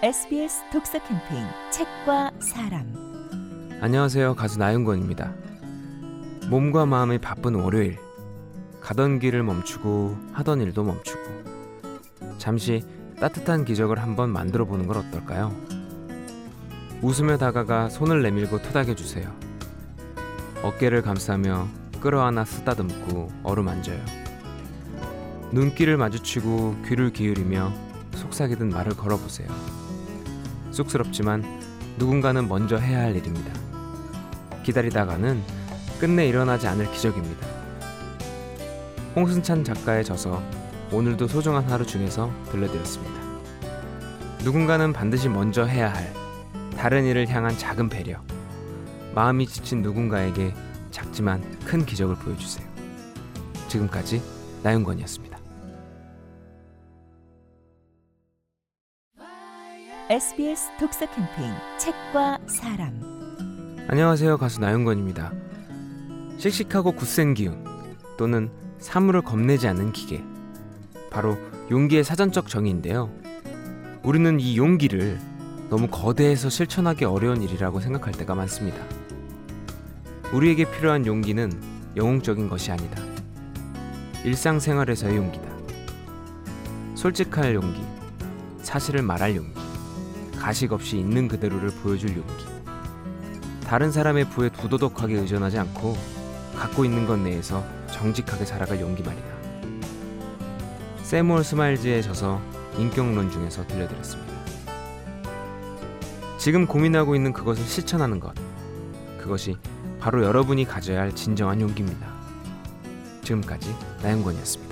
SBS 독서 캠페인 책과 사람 안녕하세요. 가수 나윤권입니다. 몸과 마음이 바쁜 월요일. 가던 길을 멈추고 하던 일도 멈추고 잠시 따뜻한 기적을 한번 만들어 보는 걸 어떨까요? 웃으며 다가가 손을 내밀고 토닥여 주세요. 어깨를 감싸며 끌어안아 쓰다듬고 어루만져요. 눈길을 마주치고 귀를 기울이며 속삭이듯 말을 걸어보세요. 쑥스럽지만 누군가는 먼저 해야 할 일입니다. 기다리다가는 끝내 일어나지 않을 기적입니다. 홍승찬 작가의 저서 오늘도 소중한 하루 중에서 들려드렸습니다. 누군가는 반드시 먼저 해야 할 다른 일을 향한 작은 배려. 마음이 지친 누군가에게 작지만 큰 기적을 보여주세요. 지금까지 나윤건이었습니다. SBS 독서 캠페인 책과 사람 안녕하세요. 가수 나윤건입니다. 씩씩하고 굳센 기운 또는 사물을 겁내지 않는 기계. 바로 용기의 사전적 정의인데요. 우리는 이 용기를 너무 거대해서 실천하기 어려운 일이라고 생각할 때가 많습니다. 우리에게 필요한 용기는 영웅적인 것이 아니다. 일상생활에서의 용기다. 솔직할 용기, 사실을 말할 용기, 가식 없이 있는 그대로를 보여줄 용기. 다른 사람의 부에 부도덕하게 의존하지 않고 갖고 있는 것 내에서 정직하게 살아갈 용기 말이다. 세무얼 스마일즈에 져서 인격론 중에서 들려드렸습니다. 지금 고민하고 있는 그것을 실천하는 것. 그것이 바로 여러분이 가져야 할 진정한 용기입니다. 지금까지 나영권이었습니다.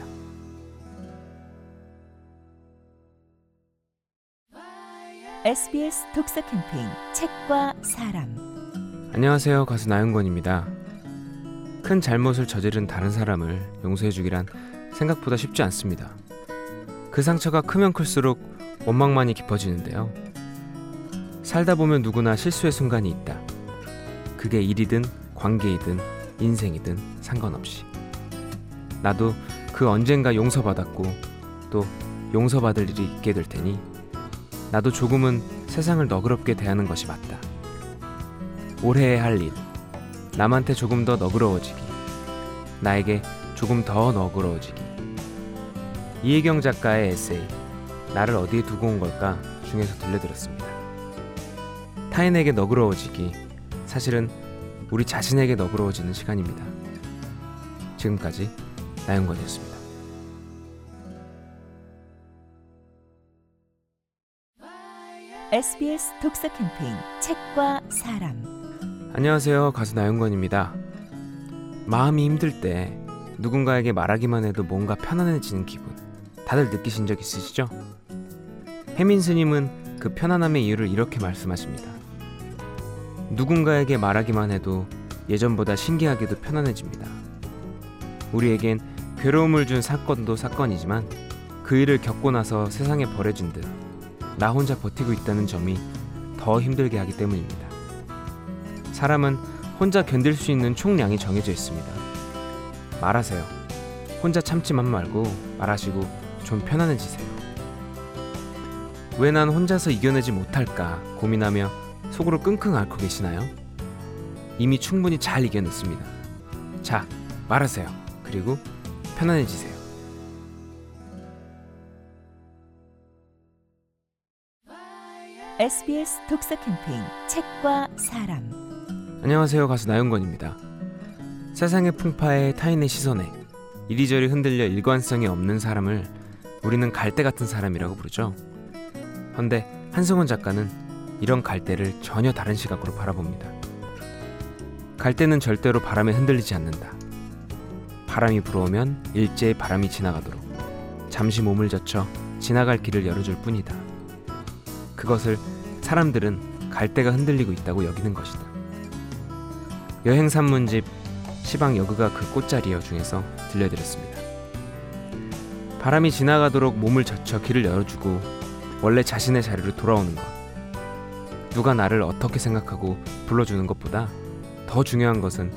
SBS 독서 캠페인 책과 사람 안녕하세요. 가수 나영권입니다. 큰 잘못을 저지른 다른 사람을 용서해 주기란 생각보다 쉽지 않습니다. 그 상처가 크면 클수록 원망만이 깊어지는데요. 살다 보면 누구나 실수의 순간이 있다. 그게 일이든 관계이든 인생이든 상관없이. 나도 그 언젠가 용서받았고 또 용서받을 일이 있게 될 테니 나도 조금은 세상을 너그럽게 대하는 것이 맞다. 올해 할 일, 남한테 조금 더 너그러워지기, 나에게 조금 더 너그러워지기. 이혜경 작가의 에세이, 나를 어디에 두고 온 걸까 중에서 들려드렸습니다. 타인에게 너그러워지기, 사실은 우리 자신에게 너그러워지는 시간입니다. 지금까지 나영권이었습니다. SBS 독서 캠페인 책과 사람 안녕하세요. 가수 나영권입니다. 마음이 힘들 때 누군가에게 말하기만 해도 뭔가 편안해지는 기분 다들 느끼신 적 있으시죠? 혜민 스님은 그 편안함의 이유를 이렇게 말씀하십니다. 누군가에게 말하기만 해도 예전보다 신기하게도 편안해집니다. 우리에겐 괴로움을 준 사건도 사건이지만 그 일을 겪고 나서 세상에 버려진 듯 나 혼자 버티고 있다는 점이 더 힘들게 하기 때문입니다. 사람은 혼자 견딜 수 있는 총량이 정해져 있습니다. 말하세요. 혼자 참지만 말고 말하시고 좀 편안해지세요. 왜 난 혼자서 이겨내지 못할까 고민하며 속으로 끙끙 앓고 계시나요? 이미 충분히 잘 이겨냈습니다. 자, 말하세요. 그리고 편안해지세요. SBS 독서 캠페인 책과 사람 안녕하세요. 가수 나윤건입니다. 세상의 풍파에 타인의 시선에 이리저리 흔들려 일관성이 없는 사람을 우리는 갈대 같은 사람이라고 부르죠. 헌데 한승원 작가는 이런 갈대를 전혀 다른 시각으로 바라봅니다. 갈대는 절대로 바람에 흔들리지 않는다. 바람이 불어오면 일제히 바람이 지나가도록 잠시 몸을 젖혀 지나갈 길을 열어줄 뿐이다. 그것을 사람들은 갈대가 흔들리고 있다고 여기는 것이다. 여행 산문집 시방 여그가 그 꽃자리여 중에서 들려드렸습니다. 바람이 지나가도록 몸을 젖혀 길을 열어주고 원래 자신의 자리로 돌아오는 것. 누가 나를 어떻게 생각하고 불러주는 것보다 더 중요한 것은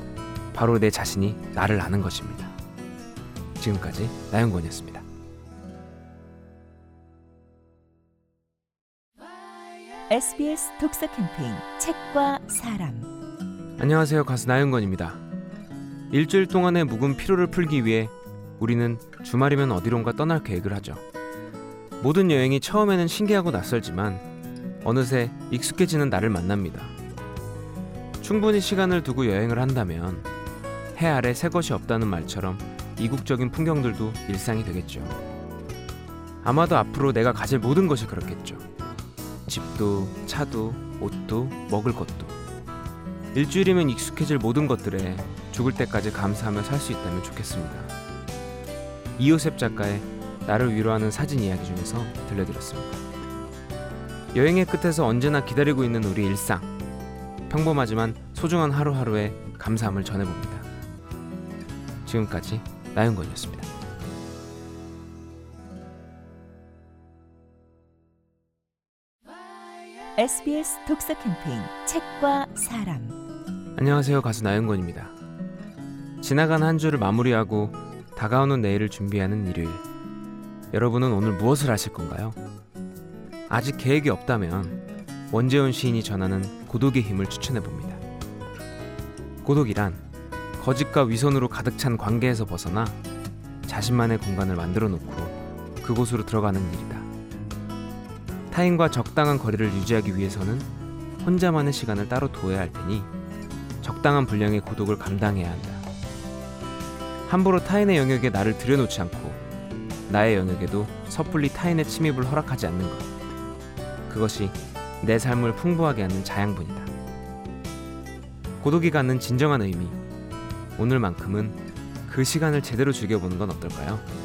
바로 내 자신이 나를 아는 것입니다. 지금까지 나영권이었습니다. SBS 독서 캠페인 책과 사람 안녕하세요. 가수 나윤건입니다. 일주일 동안의 묵은 피로를 풀기 위해 우리는 주말이면 어디론가 떠날 계획을 하죠. 모든 여행이 처음에는 신기하고 낯설지만 어느새 익숙해지는 나를 만납니다. 충분히 시간을 두고 여행을 한다면 해 아래 새 것이 없다는 말처럼 이국적인 풍경들도 일상이 되겠죠. 아마도 앞으로 내가 가질 모든 것이 그렇겠죠. 집도, 차도, 옷도, 먹을 것도. 일주일이면 익숙해질 모든 것들에 죽을 때까지 감사하며 살 수 있다면 좋겠습니다. 이호셉 작가의 나를 위로하는 사진 이야기 중에서 들려드렸습니다. 여행의 끝에서 언제나 기다리고 있는 우리 일상. 평범하지만 소중한 하루하루에 감사함을 전해봅니다. 지금까지 나윤건이었습니다. SBS 독서 캠페인 책과 사람 안녕하세요. 가수 나윤건입니다. 지나간 한 주를 마무리하고 다가오는 내일을 준비하는 일요일. 여러분은 오늘 무엇을 하실 건가요? 아직 계획이 없다면 원재훈 시인이 전하는 고독의 힘을 추천해 봅니다. 고독이란 거짓과 위선으로 가득 찬 관계에서 벗어나 자신만의 공간을 만들어 놓고 그곳으로 들어가는 일이다. 타인과 적당한 거리를 유지하기 위해서는 혼자만의 시간을 따로 둬야 할 테니 적당한 분량의 고독을 감당해야 한다. 함부로 타인의 영역에 나를 들여놓지 않고 나의 영역에도 섣불리 타인의 침입을 허락하지 않는 것. 그것이 내 삶을 풍부하게 하는 자양분이다. 고독이 갖는 진정한 의미. 오늘만큼은 그 시간을 제대로 즐겨보는 건 어떨까요?